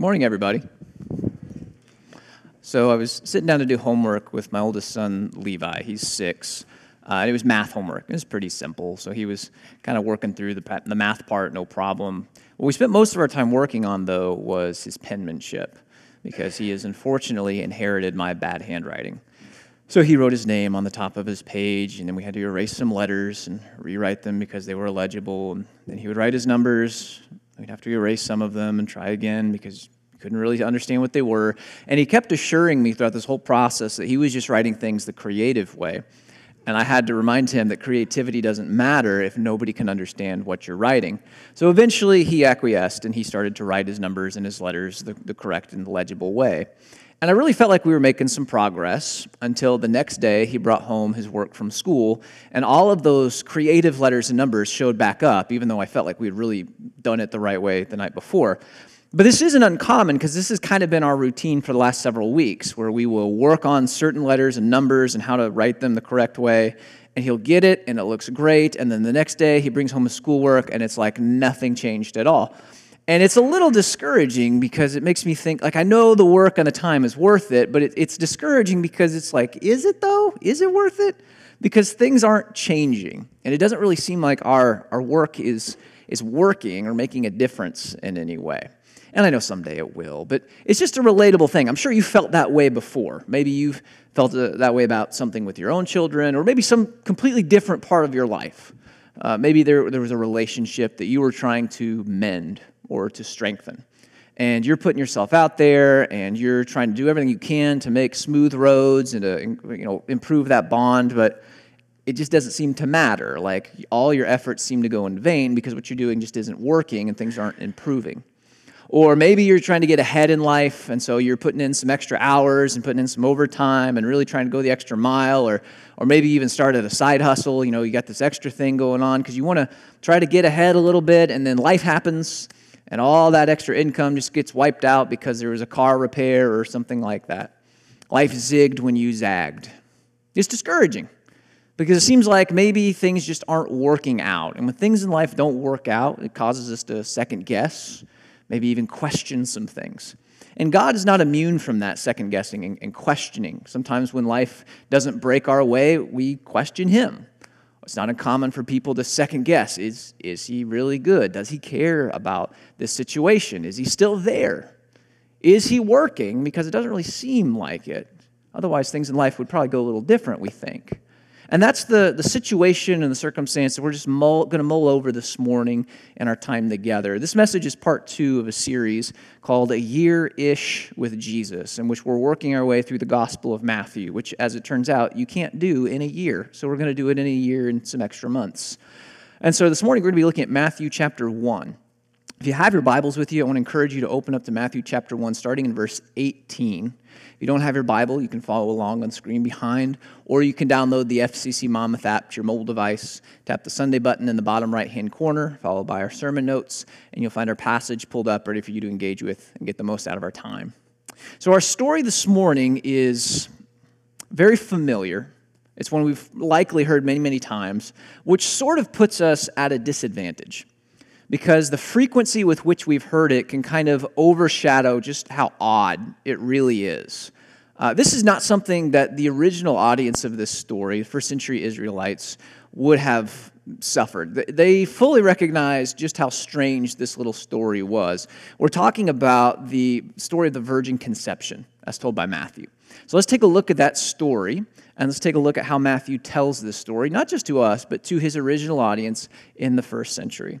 Morning, everybody. So I was sitting down to do homework with my oldest son, Levi. He's six. Uh, and it was math homework. It was pretty simple. So he was kind of working through the, the math part, no problem. What we spent most of our time working on, though, was his penmanship, because he has unfortunately inherited my bad handwriting. So he wrote his name on the top of his page, and then we had to erase some letters and rewrite them because they were illegible. And then he would write his numbers. We'd have to erase some of them and try again because couldn't really understand what they were. And he kept assuring me throughout this whole process that he was just writing things the creative way. And I had to remind him that creativity doesn't matter if nobody can understand what you're writing. So eventually he acquiesced and he started to write his numbers and his letters the, the correct and legible way. And I really felt like we were making some progress until the next day he brought home his work from school, and all of those creative letters and numbers showed back up, even though I felt like we had really done it the right way the night before. But this isn't uncommon because this has kind of been our routine for the last several weeks, where we will work on certain letters and numbers and how to write them the correct way. And he'll get it, and it looks great. And then the next day, he brings home his schoolwork, and it's like nothing changed at all. And it's a little discouraging because it makes me think, like, I know the work and the time is worth it, but it, it's discouraging because it's like, is it though? Is it worth it? Because things aren't changing. And it doesn't really seem like our, our work is, is working or making a difference in any way. And I know someday it will, but it's just a relatable thing. I'm sure you felt that way before. Maybe you've felt uh, that way about something with your own children, or maybe some completely different part of your life. Uh, maybe there, there was a relationship that you were trying to mend or to strengthen. And you're putting yourself out there and you're trying to do everything you can to make smooth roads and to you know, improve that bond, but it just doesn't seem to matter. Like all your efforts seem to go in vain because what you're doing just isn't working and things aren't improving. Or maybe you're trying to get ahead in life, and so you're putting in some extra hours and putting in some overtime and really trying to go the extra mile, or, or maybe even started a side hustle. You know, you got this extra thing going on because you want to try to get ahead a little bit, and then life happens and all that extra income just gets wiped out because there was a car repair or something like that. Life zigged when you zagged. It's discouraging because it seems like maybe things just aren't working out. And when things in life don't work out, it causes us to second guess, maybe even question some things. And God is not immune from that second guessing and, questioning. Sometimes when life doesn't break our way, we question Him. It's not uncommon for people to second guess is, is he really good? Does he care about this situation? Is he still there? Is he working? Because it doesn't really seem like it. Otherwise, things in life would probably go a little different, we think. And that's the, the situation and the circumstance that we're just going to mull over this morning in our time together. This message is part two of a series called A Year Ish with Jesus, in which we're working our way through the Gospel of Matthew, which, as it turns out, you can't do in a year. So we're going to do it in a year and some extra months. And so this morning, we're going to be looking at Matthew chapter 1. If you have your Bibles with you, I want to encourage you to open up to Matthew chapter 1, starting in verse 18. If you don't have your Bible, you can follow along on screen behind, or you can download the FCC Monmouth app to your mobile device. Tap the Sunday button in the bottom right hand corner, followed by our sermon notes, and you'll find our passage pulled up ready for you to engage with and get the most out of our time. So, our story this morning is very familiar. It's one we've likely heard many, many times, which sort of puts us at a disadvantage because the frequency with which we've heard it can kind of overshadow just how odd it really is. Uh, this is not something that the original audience of this story, first century Israelites, would have suffered. They fully recognized just how strange this little story was. We're talking about the story of the virgin conception, as told by Matthew. So let's take a look at that story, and let's take a look at how Matthew tells this story, not just to us, but to his original audience in the first century.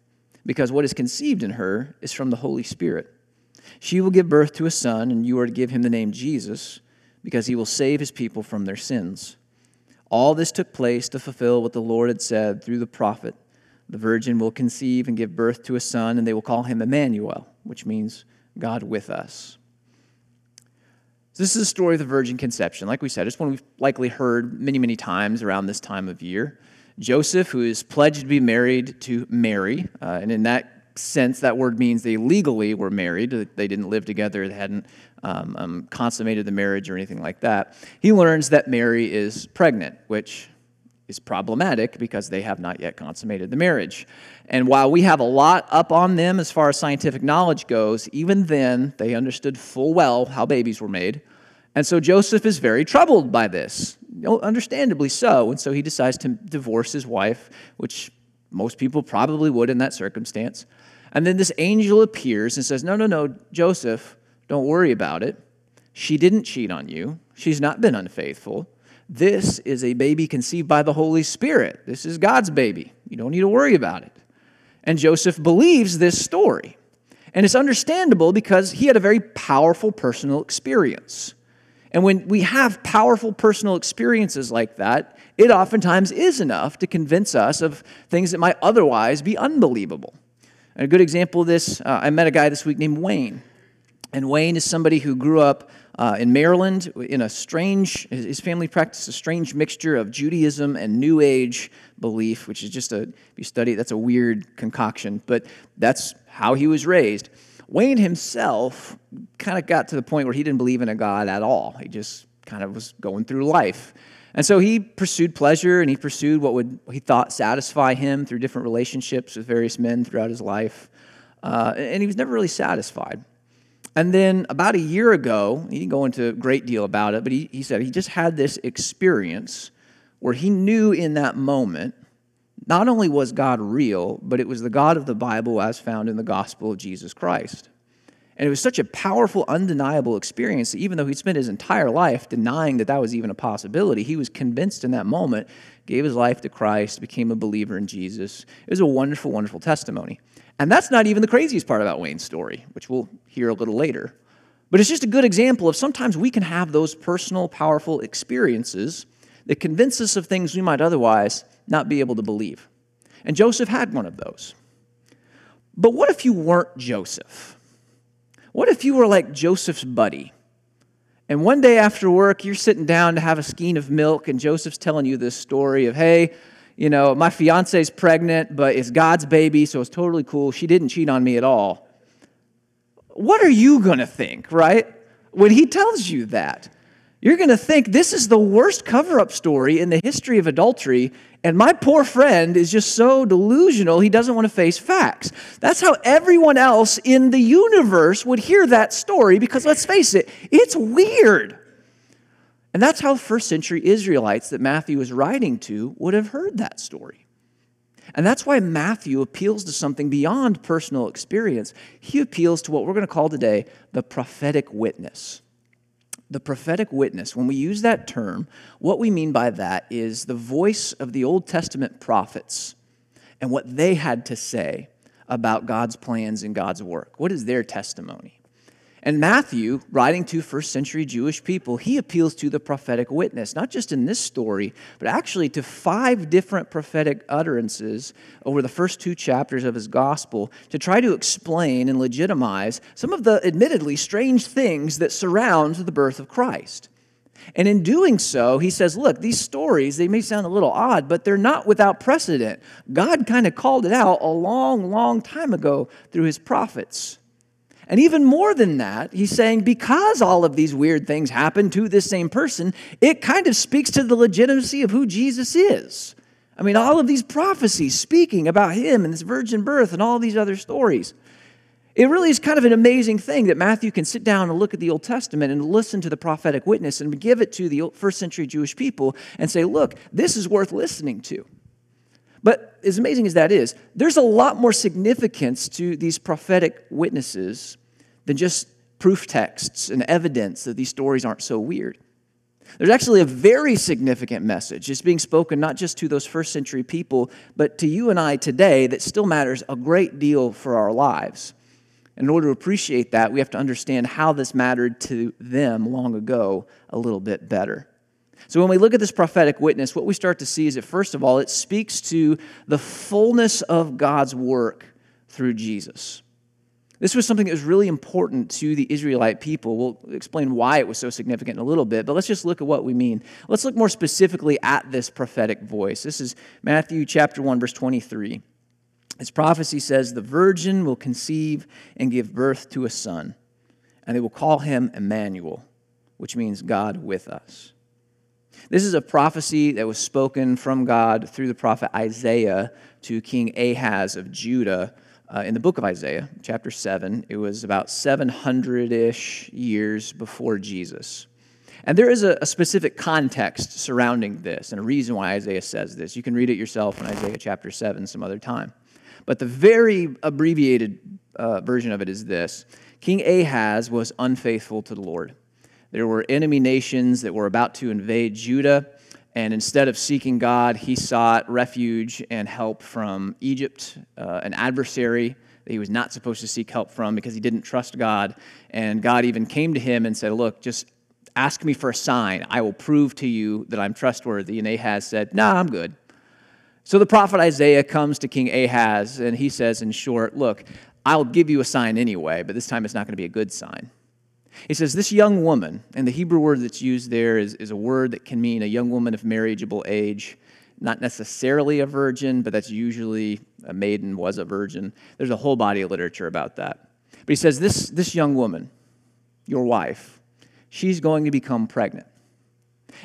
because what is conceived in her is from the Holy Spirit. She will give birth to a son, and you are to give him the name Jesus, because he will save his people from their sins. All this took place to fulfill what the Lord had said through the prophet The virgin will conceive and give birth to a son, and they will call him Emmanuel, which means God with us. This is a story of the virgin conception. Like we said, it's one we've likely heard many, many times around this time of year. Joseph, who is pledged to be married to Mary, uh, and in that sense, that word means they legally were married. They didn't live together, they hadn't um, um, consummated the marriage or anything like that. He learns that Mary is pregnant, which is problematic because they have not yet consummated the marriage. And while we have a lot up on them as far as scientific knowledge goes, even then they understood full well how babies were made. And so Joseph is very troubled by this, oh, understandably so. And so he decides to divorce his wife, which most people probably would in that circumstance. And then this angel appears and says, No, no, no, Joseph, don't worry about it. She didn't cheat on you, she's not been unfaithful. This is a baby conceived by the Holy Spirit. This is God's baby. You don't need to worry about it. And Joseph believes this story. And it's understandable because he had a very powerful personal experience. And when we have powerful personal experiences like that, it oftentimes is enough to convince us of things that might otherwise be unbelievable. And a good example of this, uh, I met a guy this week named Wayne. And Wayne is somebody who grew up uh, in Maryland in a strange, his family practiced a strange mixture of Judaism and New Age belief, which is just a, if you study, that's a weird concoction, but that's how he was raised. Wayne himself kind of got to the point where he didn't believe in a God at all. He just kind of was going through life. And so he pursued pleasure and he pursued what would he thought satisfy him through different relationships with various men throughout his life. Uh, and he was never really satisfied. And then about a year ago, he didn't go into a great deal about it, but he, he said he just had this experience where he knew in that moment not only was God real, but it was the God of the Bible as found in the gospel of Jesus Christ. And it was such a powerful, undeniable experience that even though he'd spent his entire life denying that that was even a possibility, he was convinced in that moment, gave his life to Christ, became a believer in Jesus. It was a wonderful, wonderful testimony. And that's not even the craziest part about Wayne's story, which we'll hear a little later. But it's just a good example of sometimes we can have those personal, powerful experiences that convince us of things we might otherwise not be able to believe. And Joseph had one of those. But what if you weren't Joseph? What if you were like Joseph's buddy? And one day after work, you're sitting down to have a skein of milk, and Joseph's telling you this story of, hey, you know, my fiance's pregnant, but it's God's baby, so it's totally cool. She didn't cheat on me at all. What are you going to think, right? When he tells you that, you're going to think this is the worst cover up story in the history of adultery, and my poor friend is just so delusional, he doesn't want to face facts. That's how everyone else in the universe would hear that story because let's face it, it's weird. And that's how first century Israelites that Matthew is writing to would have heard that story. And that's why Matthew appeals to something beyond personal experience. He appeals to what we're going to call today the prophetic witness the prophetic witness, when we use that term, what we mean by that is the voice of the Old Testament prophets and what they had to say about God's plans and God's work. What is their testimony? And Matthew, writing to first century Jewish people, he appeals to the prophetic witness, not just in this story, but actually to five different prophetic utterances over the first two chapters of his gospel to try to explain and legitimize some of the admittedly strange things that surround the birth of Christ. And in doing so, he says, look, these stories, they may sound a little odd, but they're not without precedent. God kind of called it out a long, long time ago through his prophets. And even more than that, he's saying because all of these weird things happen to this same person, it kind of speaks to the legitimacy of who Jesus is. I mean, all of these prophecies speaking about him and this virgin birth and all these other stories. It really is kind of an amazing thing that Matthew can sit down and look at the Old Testament and listen to the prophetic witness and give it to the first century Jewish people and say, look, this is worth listening to. But as amazing as that is, there's a lot more significance to these prophetic witnesses than just proof texts and evidence that these stories aren't so weird. There's actually a very significant message. It's being spoken not just to those first century people, but to you and I today that still matters a great deal for our lives. In order to appreciate that, we have to understand how this mattered to them long ago a little bit better. So, when we look at this prophetic witness, what we start to see is that, first of all, it speaks to the fullness of God's work through Jesus This was something that was really important to the Israelite people. We'll explain why it was so significant in a little bit, but let's just look at what we mean. Let's look more specifically at this prophetic voice. This is Matthew chapter 1 verse 23. This prophecy says the virgin will conceive and give birth to a son, and they will call him Emmanuel, which means God with us. This is a prophecy that was spoken from God through the prophet Isaiah to King Ahaz of Judah uh, in the book of Isaiah, chapter 7. It was about 700 ish years before Jesus. And there is a, a, specific context surrounding this and a reason why Isaiah says this. You can read it yourself in Isaiah chapter 7 some other time. But the very abbreviated uh, version of it is this King Ahaz was unfaithful to the Lord. There were enemy nations that were about to invade Judah and instead of seeking God, he sought refuge and help from Egypt, uh, an adversary that he was not supposed to seek help from because he didn't trust God. And God even came to him and said, Look, just ask me for a sign. I will prove to you that I'm trustworthy. And Ahaz said, Nah, I'm good. So the prophet Isaiah comes to King Ahaz and he says, in short, Look, I'll give you a sign anyway, but this time it's not going to be a good sign. He says, This young woman, and the Hebrew word that's used there is, is a word that can mean a young woman of marriageable age, not necessarily a virgin, but that's usually a maiden was a virgin. There's a whole body of literature about that. But he says, This, this young woman, your wife, she's going to become pregnant.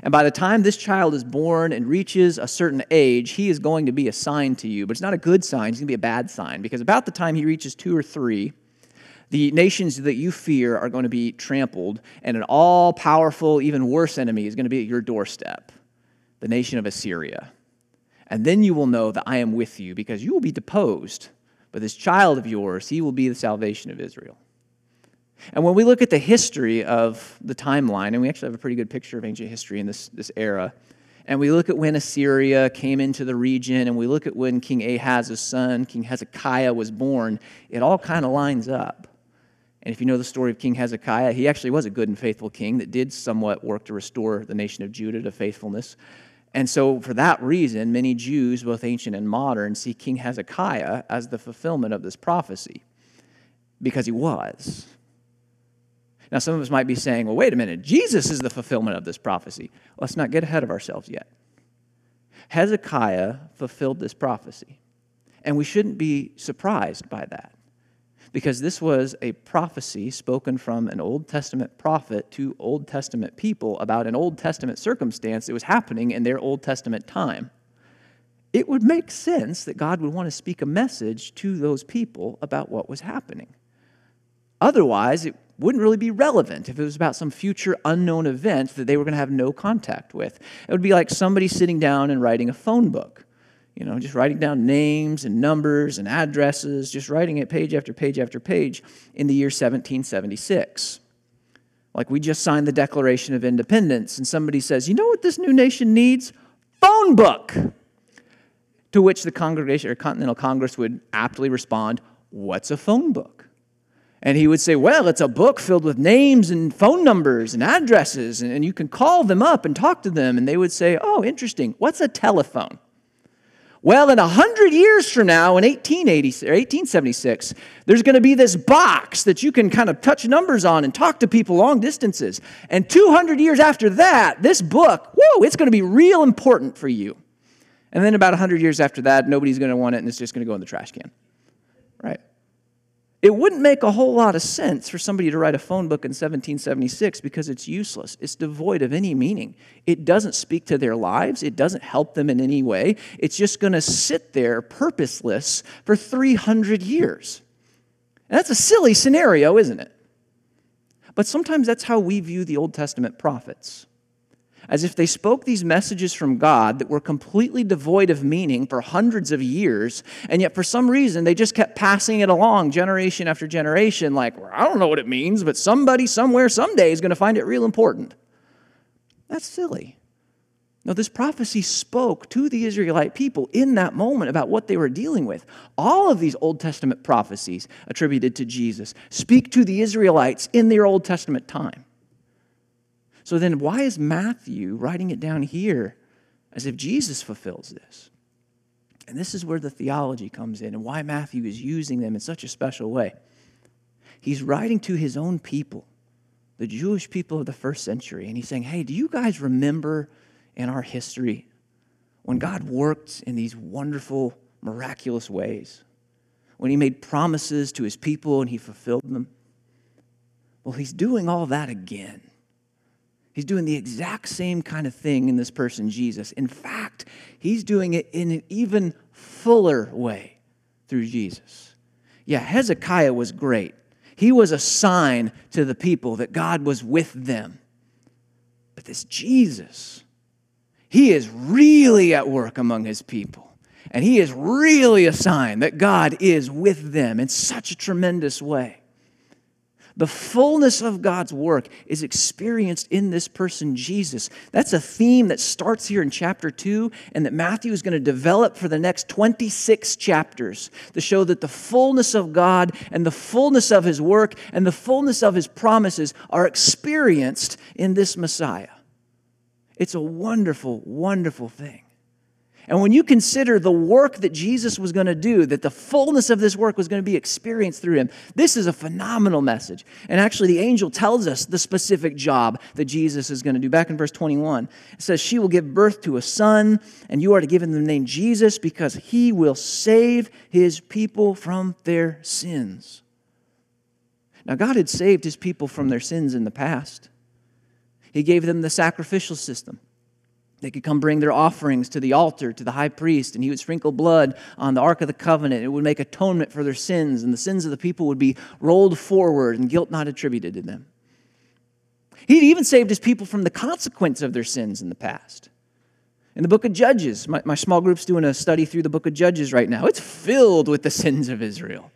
And by the time this child is born and reaches a certain age, he is going to be a sign to you. But it's not a good sign, it's going to be a bad sign because about the time he reaches two or three, the nations that you fear are going to be trampled, and an all powerful, even worse enemy is going to be at your doorstep the nation of Assyria. And then you will know that I am with you because you will be deposed. But this child of yours, he will be the salvation of Israel. And when we look at the history of the timeline, and we actually have a pretty good picture of ancient history in this, this era, and we look at when Assyria came into the region, and we look at when King Ahaz's son, King Hezekiah, was born, it all kind of lines up. And if you know the story of King Hezekiah, he actually was a good and faithful king that did somewhat work to restore the nation of Judah to faithfulness. And so, for that reason, many Jews, both ancient and modern, see King Hezekiah as the fulfillment of this prophecy because he was. Now, some of us might be saying, well, wait a minute, Jesus is the fulfillment of this prophecy. Let's not get ahead of ourselves yet. Hezekiah fulfilled this prophecy, and we shouldn't be surprised by that because this was a prophecy spoken from an Old Testament prophet to Old Testament people about an Old Testament circumstance that was happening in their Old Testament time. It would make sense that God would want to speak a message to those people about what was happening. Otherwise, it wouldn't really be relevant if it was about some future unknown event that they were going to have no contact with. It would be like somebody sitting down and writing a phone book you know, just writing down names and numbers and addresses, just writing it page after page after page in the year 1776. Like we just signed the Declaration of Independence, and somebody says, You know what this new nation needs? Phone book. To which the Congregation or Continental Congress would aptly respond, What's a phone book? And he would say, Well, it's a book filled with names and phone numbers and addresses, and, you can call them up and talk to them. And they would say, Oh, interesting. What's a telephone? Well, in 100 years from now, in 1880, 1876, there's going to be this box that you can kind of touch numbers on and talk to people long distances. And 200 years after that, this book, whoa, it's going to be real important for you. And then about 100 years after that, nobody's going to want it and it's just going to go in the trash can. Right? It wouldn't make a whole lot of sense for somebody to write a phone book in 1776 because it's useless. It's devoid of any meaning. It doesn't speak to their lives, it doesn't help them in any way. It's just going to sit there purposeless for 300 years. And that's a silly scenario, isn't it? But sometimes that's how we view the Old Testament prophets as if they spoke these messages from God that were completely devoid of meaning for hundreds of years, and yet for some reason they just kept passing it along generation after generation, like, well, I don't know what it means, but somebody somewhere someday is going to find it real important. That's silly. Now, this prophecy spoke to the Israelite people in that moment about what they were dealing with. All of these Old Testament prophecies attributed to Jesus speak to the Israelites in their Old Testament time. So then, why is Matthew writing it down here as if Jesus fulfills this? And this is where the theology comes in and why Matthew is using them in such a special way. he's writing to his own people, the Jewish people of the first century, and he's saying, Hey, do you guys remember in our history when God worked in these wonderful, miraculous ways? When he made promises to his people and he fulfilled them? Well, he's doing all that again. He's doing the exact same kind of thing in this person, Jesus. In fact, he's doing it in an even fuller way through Jesus. Yeah, Hezekiah was great. He was a sign to the people that God was with them. But this Jesus, he is really at work among his people. And he is really a sign that God is with them in such a tremendous way. The fullness of God's work is experienced in this person, Jesus. That's a theme that starts here in chapter 2 and that Matthew is going to develop for the next 26 chapters to show that the fullness of God and the fullness of his work and the fullness of his promises are experienced in this Messiah. It's a wonderful, wonderful thing. And when you consider the work that Jesus was going to do, that the fullness of this work was going to be experienced through him, this is a phenomenal message. And actually, the angel tells us the specific job that Jesus is going to do. Back in verse 21, it says, She will give birth to a son, and you are to give him the name Jesus because he will save his people from their sins. Now, God had saved his people from their sins in the past, He gave them the sacrificial system. They could come bring their offerings to the altar, to the high priest, and he would sprinkle blood on the Ark of the Covenant. It would make atonement for their sins, and the sins of the people would be rolled forward and guilt not attributed to them. He'd even saved his people from the consequence of their sins in the past. In the book of Judges, my, my small group's doing a study through the book of Judges right now. It's filled with the sins of Israel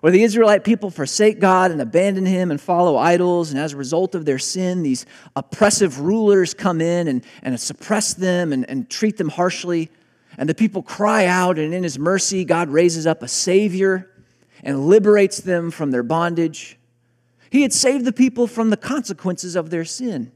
where the Israelite people forsake God and abandon Him and follow idols. And as a result of their sin, these oppressive rulers come in and, and suppress them and, and treat them harshly. And the people cry out, and in His mercy, God raises up a Savior and liberates them from their bondage. He had saved the people from the consequences of their sin.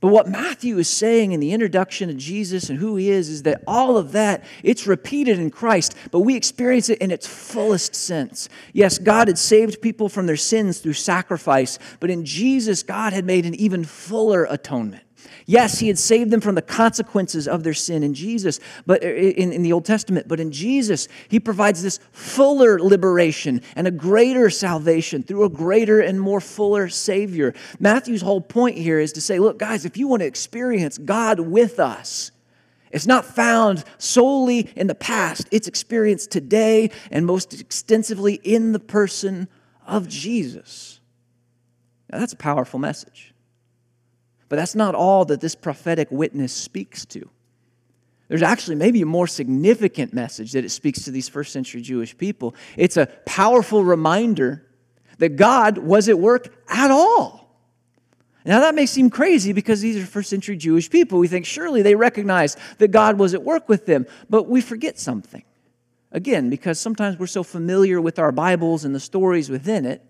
But what Matthew is saying in the introduction of Jesus and who he is is that all of that, it's repeated in Christ, but we experience it in its fullest sense. Yes, God had saved people from their sins through sacrifice, but in Jesus, God had made an even fuller atonement. Yes, he had saved them from the consequences of their sin in Jesus, but er, in, in the Old Testament, but in Jesus, he provides this fuller liberation and a greater salvation through a greater and more fuller Savior. Matthew's whole point here is to say, look, guys, if you want to experience God with us, it's not found solely in the past. It's experienced today and most extensively in the person of Jesus. Now, that's a powerful message. But that's not all that this prophetic witness speaks to. There's actually maybe a more significant message that it speaks to these first century Jewish people. It's a powerful reminder that God was at work at all. Now, that may seem crazy because these are first century Jewish people. We think surely they recognize that God was at work with them, but we forget something. Again, because sometimes we're so familiar with our Bibles and the stories within it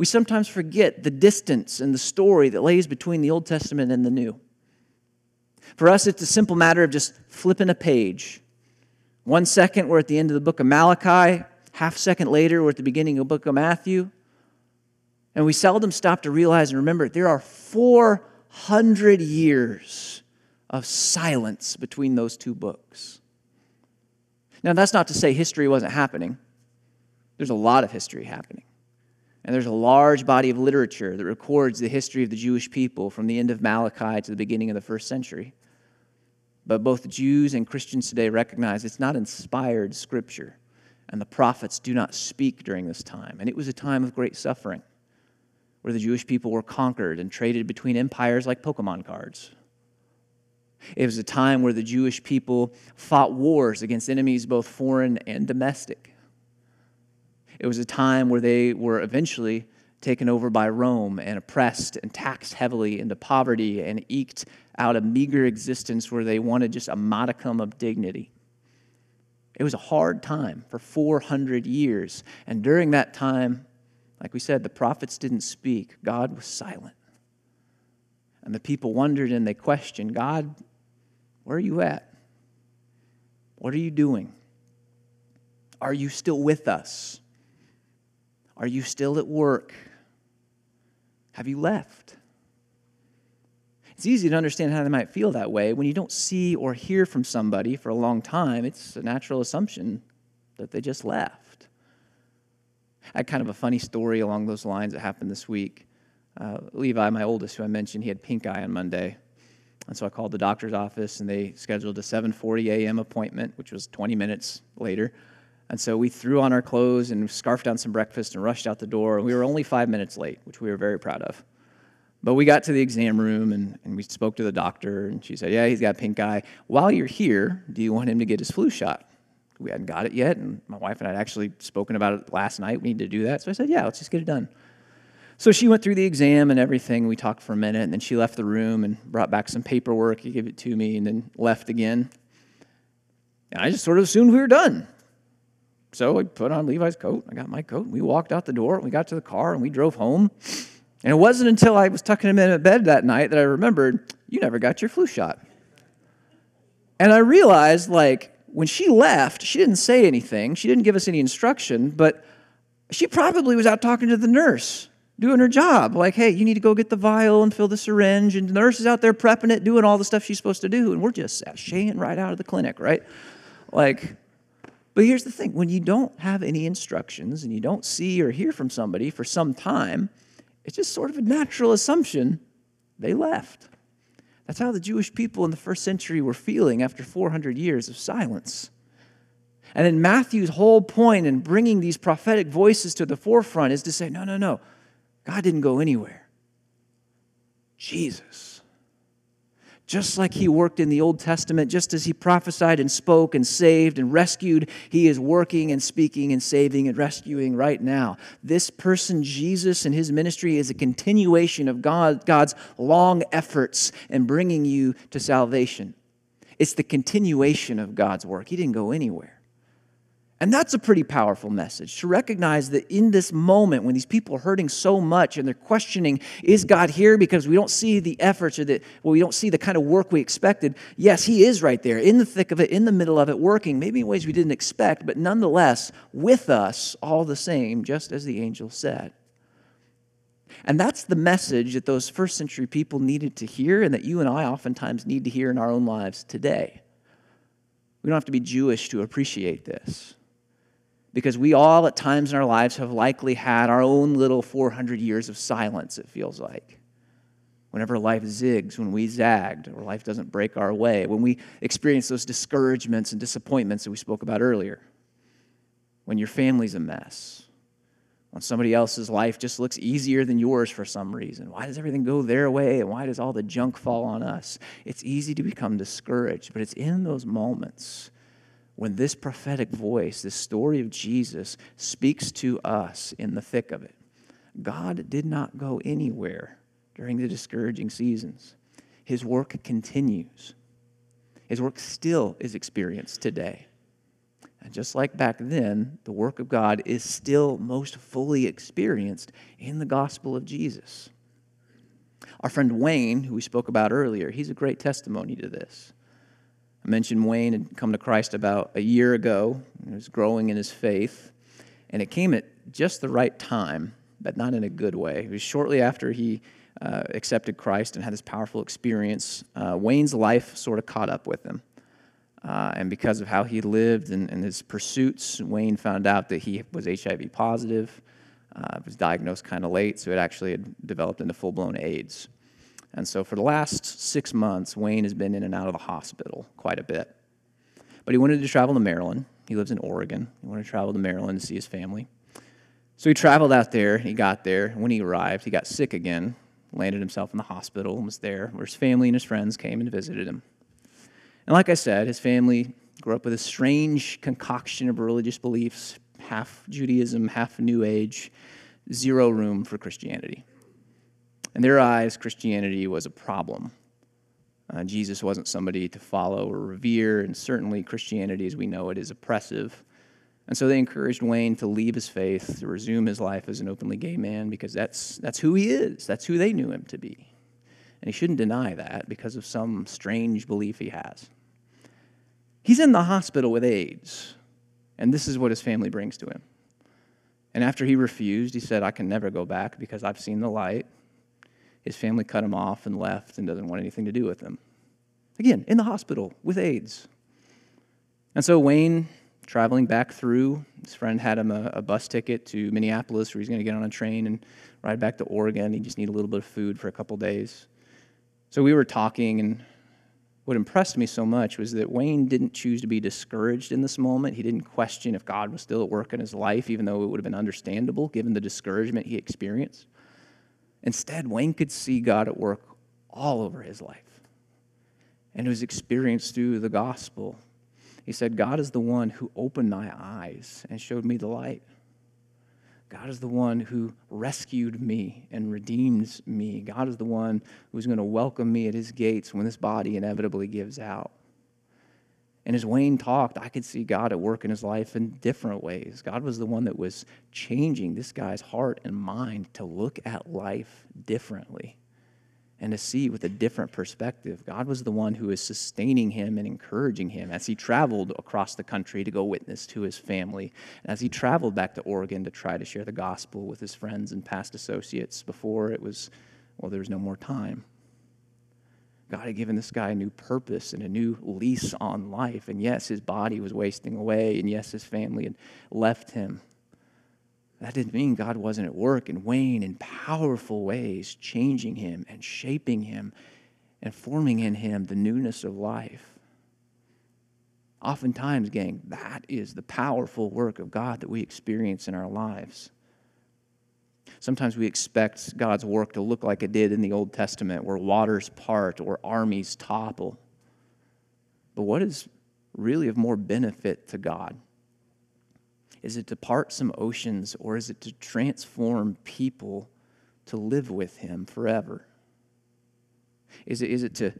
we sometimes forget the distance and the story that lays between the Old Testament and the New. For us, it's a simple matter of just flipping a page. One second, we're at the end of the book of Malachi. Half second later, we're at the beginning of the book of Matthew. And we seldom stop to realize and remember there are 400 years of silence between those two books. Now, that's not to say history wasn't happening, there's a lot of history happening. And there's a large body of literature that records the history of the Jewish people from the end of Malachi to the beginning of the first century. But both Jews and Christians today recognize it's not inspired scripture, and the prophets do not speak during this time. And it was a time of great suffering where the Jewish people were conquered and traded between empires like Pokemon cards. It was a time where the Jewish people fought wars against enemies both foreign and domestic. It was a time where they were eventually taken over by Rome and oppressed and taxed heavily into poverty and eked out a meager existence where they wanted just a modicum of dignity. It was a hard time for 400 years. And during that time, like we said, the prophets didn't speak, God was silent. And the people wondered and they questioned God, where are you at? What are you doing? Are you still with us? Are you still at work? Have you left? It's easy to understand how they might feel that way. When you don't see or hear from somebody for a long time, it's a natural assumption that they just left. I had kind of a funny story along those lines that happened this week. Uh, Levi, my oldest, who I mentioned, he had pink eye on Monday. And so I called the doctor's office and they scheduled a 7:40 a.m. appointment, which was 20 minutes later. And so we threw on our clothes and scarfed down some breakfast and rushed out the door. And we were only five minutes late, which we were very proud of. But we got to the exam room and, and we spoke to the doctor, and she said, Yeah, he's got pink eye. While you're here, do you want him to get his flu shot? We hadn't got it yet, and my wife and I had actually spoken about it last night. We need to do that. So I said, Yeah, let's just get it done. So she went through the exam and everything. We talked for a minute, and then she left the room and brought back some paperwork. He gave it to me and then left again. And I just sort of assumed we were done. So I put on Levi's coat. I got my coat. We walked out the door. We got to the car and we drove home. And it wasn't until I was tucking him in bed that night that I remembered, you never got your flu shot. And I realized, like, when she left, she didn't say anything. She didn't give us any instruction, but she probably was out talking to the nurse, doing her job. Like, hey, you need to go get the vial and fill the syringe. And the nurse is out there prepping it, doing all the stuff she's supposed to do. And we're just sashaying right out of the clinic, right? Like, but here's the thing when you don't have any instructions and you don't see or hear from somebody for some time, it's just sort of a natural assumption they left. That's how the Jewish people in the first century were feeling after 400 years of silence. And then Matthew's whole point in bringing these prophetic voices to the forefront is to say, no, no, no, God didn't go anywhere. Jesus just like he worked in the Old Testament, just as he prophesied and spoke and saved and rescued, he is working and speaking and saving and rescuing right now. This person, Jesus, and his ministry is a continuation of God, God's long efforts in bringing you to salvation. It's the continuation of God's work. He didn't go anywhere. And that's a pretty powerful message to recognize that in this moment when these people are hurting so much and they're questioning, is God here because we don't see the efforts or that, well, we don't see the kind of work we expected. Yes, He is right there in the thick of it, in the middle of it, working, maybe in ways we didn't expect, but nonetheless with us all the same, just as the angel said. And that's the message that those first century people needed to hear and that you and I oftentimes need to hear in our own lives today. We don't have to be Jewish to appreciate this because we all at times in our lives have likely had our own little 400 years of silence, it feels like. Whenever life zigs, when we zagged, or life doesn't break our way, when we experience those discouragements and disappointments that we spoke about earlier, when your family's a mess, when somebody else's life just looks easier than yours for some reason. Why does everything go their way and why does all the junk fall on us? It's easy to become discouraged, but it's in those moments when this prophetic voice, this story of Jesus, speaks to us in the thick of it. God did not go anywhere during the discouraging seasons. His work continues. His work still is experienced today. And just like back then, the work of God is still most fully experienced in the gospel of Jesus. Our friend Wayne, who we spoke about earlier, he's a great testimony to this. I mentioned Wayne had come to Christ about a year ago. He was growing in his faith, and it came at just the right time, but not in a good way. It was shortly after he uh, accepted Christ and had this powerful experience. Uh, Wayne's life sort of caught up with him. Uh, and because of how he lived and, and, his pursuits, Wayne found out that he was HIV positive, uh, was diagnosed kind of late, so it actually had developed into full blown AIDS. And so for the last six months, Wayne has been in and out of the hospital quite a bit. But he wanted to travel to Maryland. He lives in Oregon. He wanted to travel to Maryland to see his family. So he traveled out there. He got there. When he arrived, he got sick again, landed himself in the hospital, and was there where his family and his friends came and visited him. And like I said, his family grew up with a strange concoction of religious beliefs half Judaism, half New Age, zero room for Christianity. In their eyes, Christianity was a problem. Uh, Jesus wasn't somebody to follow or revere, and certainly Christianity as we know it is oppressive. And so they encouraged Wayne to leave his faith, to resume his life as an openly gay man, because that's, that's who he is. That's who they knew him to be. And he shouldn't deny that because of some strange belief he has. He's in the hospital with AIDS, and this is what his family brings to him And after he refused, he said, I can never go back because I've seen the light. His family cut him off and left and doesn't want anything to do with him. Again, in the hospital with AIDS. And so Wayne, traveling back through, his friend had him a, a bus ticket to Minneapolis where he's going to get on a train and ride back to Oregon. He just needed a little bit of food for a couple days. So we were talking, and what impressed me so much was that Wayne didn't choose to be discouraged in this moment. He didn't question if God was still at work in his life, even though it would have been understandable given the discouragement he experienced. Instead, Wayne could see God at work all over his life. And it was experienced through the gospel. He said, God is the one who opened my eyes and showed me the light. God is the one who rescued me and redeems me. God is the one who's going to welcome me at his gates when this body inevitably gives out. And as Wayne talked, I could see God at work in his life in different ways. God was the one that was changing this guy's heart and mind to look at life differently and to see with a different perspective. God was the one who was sustaining him and encouraging him as he traveled across the country to go witness to his family, and as he traveled back to Oregon to try to share the gospel with his friends and past associates before it was, well, there was no more time. God had given this guy a new purpose and a new lease on life. And yes, his body was wasting away, and yes, his family had left him. That didn't mean God wasn't at work in Wayne in powerful ways, changing him and shaping him and forming in him the newness of life. Oftentimes, gang, that is the powerful work of God that we experience in our lives. Sometimes we expect God's work to look like it did in the Old Testament, where waters part or armies topple. But what is really of more benefit to God? Is it to part some oceans or is it to transform people to live with Him forever? Is it, is it to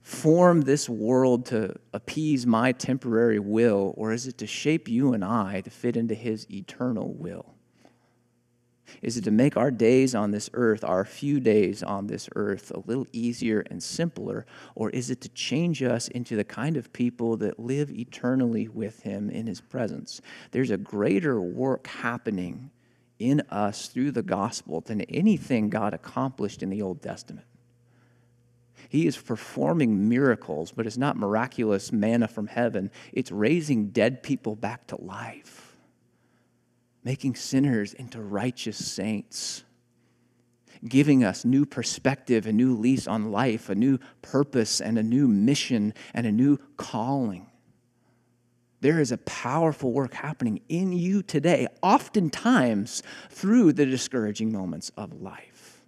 form this world to appease my temporary will or is it to shape you and I to fit into His eternal will? Is it to make our days on this earth, our few days on this earth, a little easier and simpler? Or is it to change us into the kind of people that live eternally with Him in His presence? There's a greater work happening in us through the gospel than anything God accomplished in the Old Testament. He is performing miracles, but it's not miraculous manna from heaven. It's raising dead people back to life making sinners into righteous saints, giving us new perspective, a new lease on life, a new purpose, and a new mission, and a new calling. There is a powerful work happening in you today, oftentimes through the discouraging moments of life.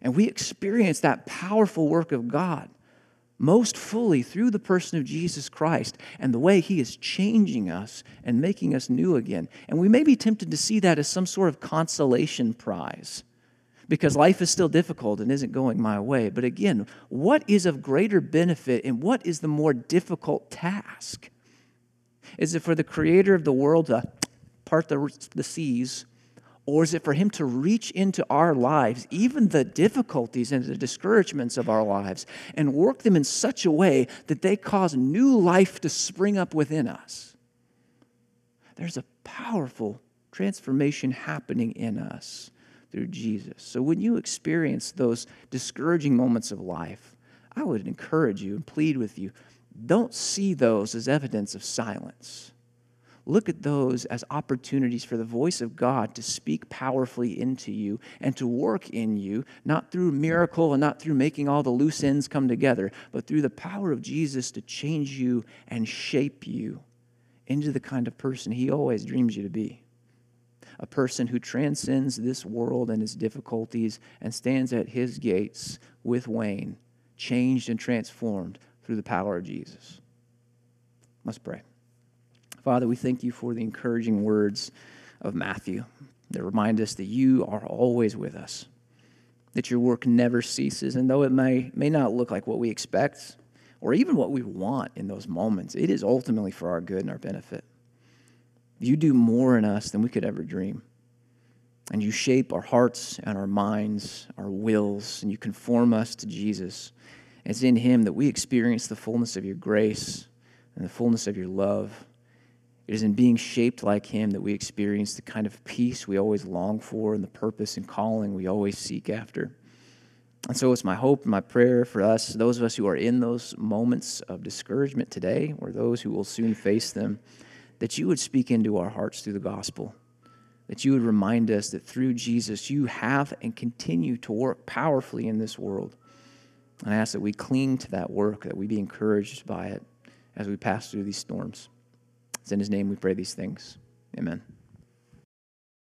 And we experience that powerful work of God most fully through the person of Jesus Christ and the way he is changing us and making us new again. And we may be tempted to see that as some sort of consolation prize because life is still difficult and isn't going my way. But again, what is of greater benefit and what is the more difficult task? Is it for the creator of the world to part the, the seas or is it for Him to reach into our lives, even the difficulties and the discouragements of our lives, and work them in such a way that they cause new life to spring up within us? There's a powerful transformation happening in us through Jesus. So when you experience those discouraging moments of life, I would encourage you and plead with you don't see those as evidence of silence look at those as opportunities for the voice of God to speak powerfully into you and to work in you, not through miracle and not through making all the loose ends come together, but through the power of Jesus to change you and shape you into the kind of person He always dreams you to be. A person who transcends this world and its difficulties and stands at His gates with Wayne, changed and transformed through the power of Jesus. Let's pray. Father, we thank you for the encouraging words of Matthew that remind us that you are always with us, that your work never ceases. And though it may, may not look like what we expect or even what we want in those moments, it is ultimately for our good and our benefit. You do more in us than we could ever dream. And you shape our hearts and our minds, our wills, and you conform us to Jesus. It's in Him that we experience the fullness of your grace and the fullness of your love It is in being shaped like Him that we experience the kind of peace we always long for and the purpose and calling we always seek after. And so it's my hope and my prayer for us, those of us who are in those moments of discouragement today, or those who will soon face them, that you would speak into our hearts through the gospel, that you would remind us that through Jesus you have and continue to work powerfully in this world. And I ask that we cling to that work, that we be encouraged by it as we pass through these storms. It's in his name we pray these things. Amen.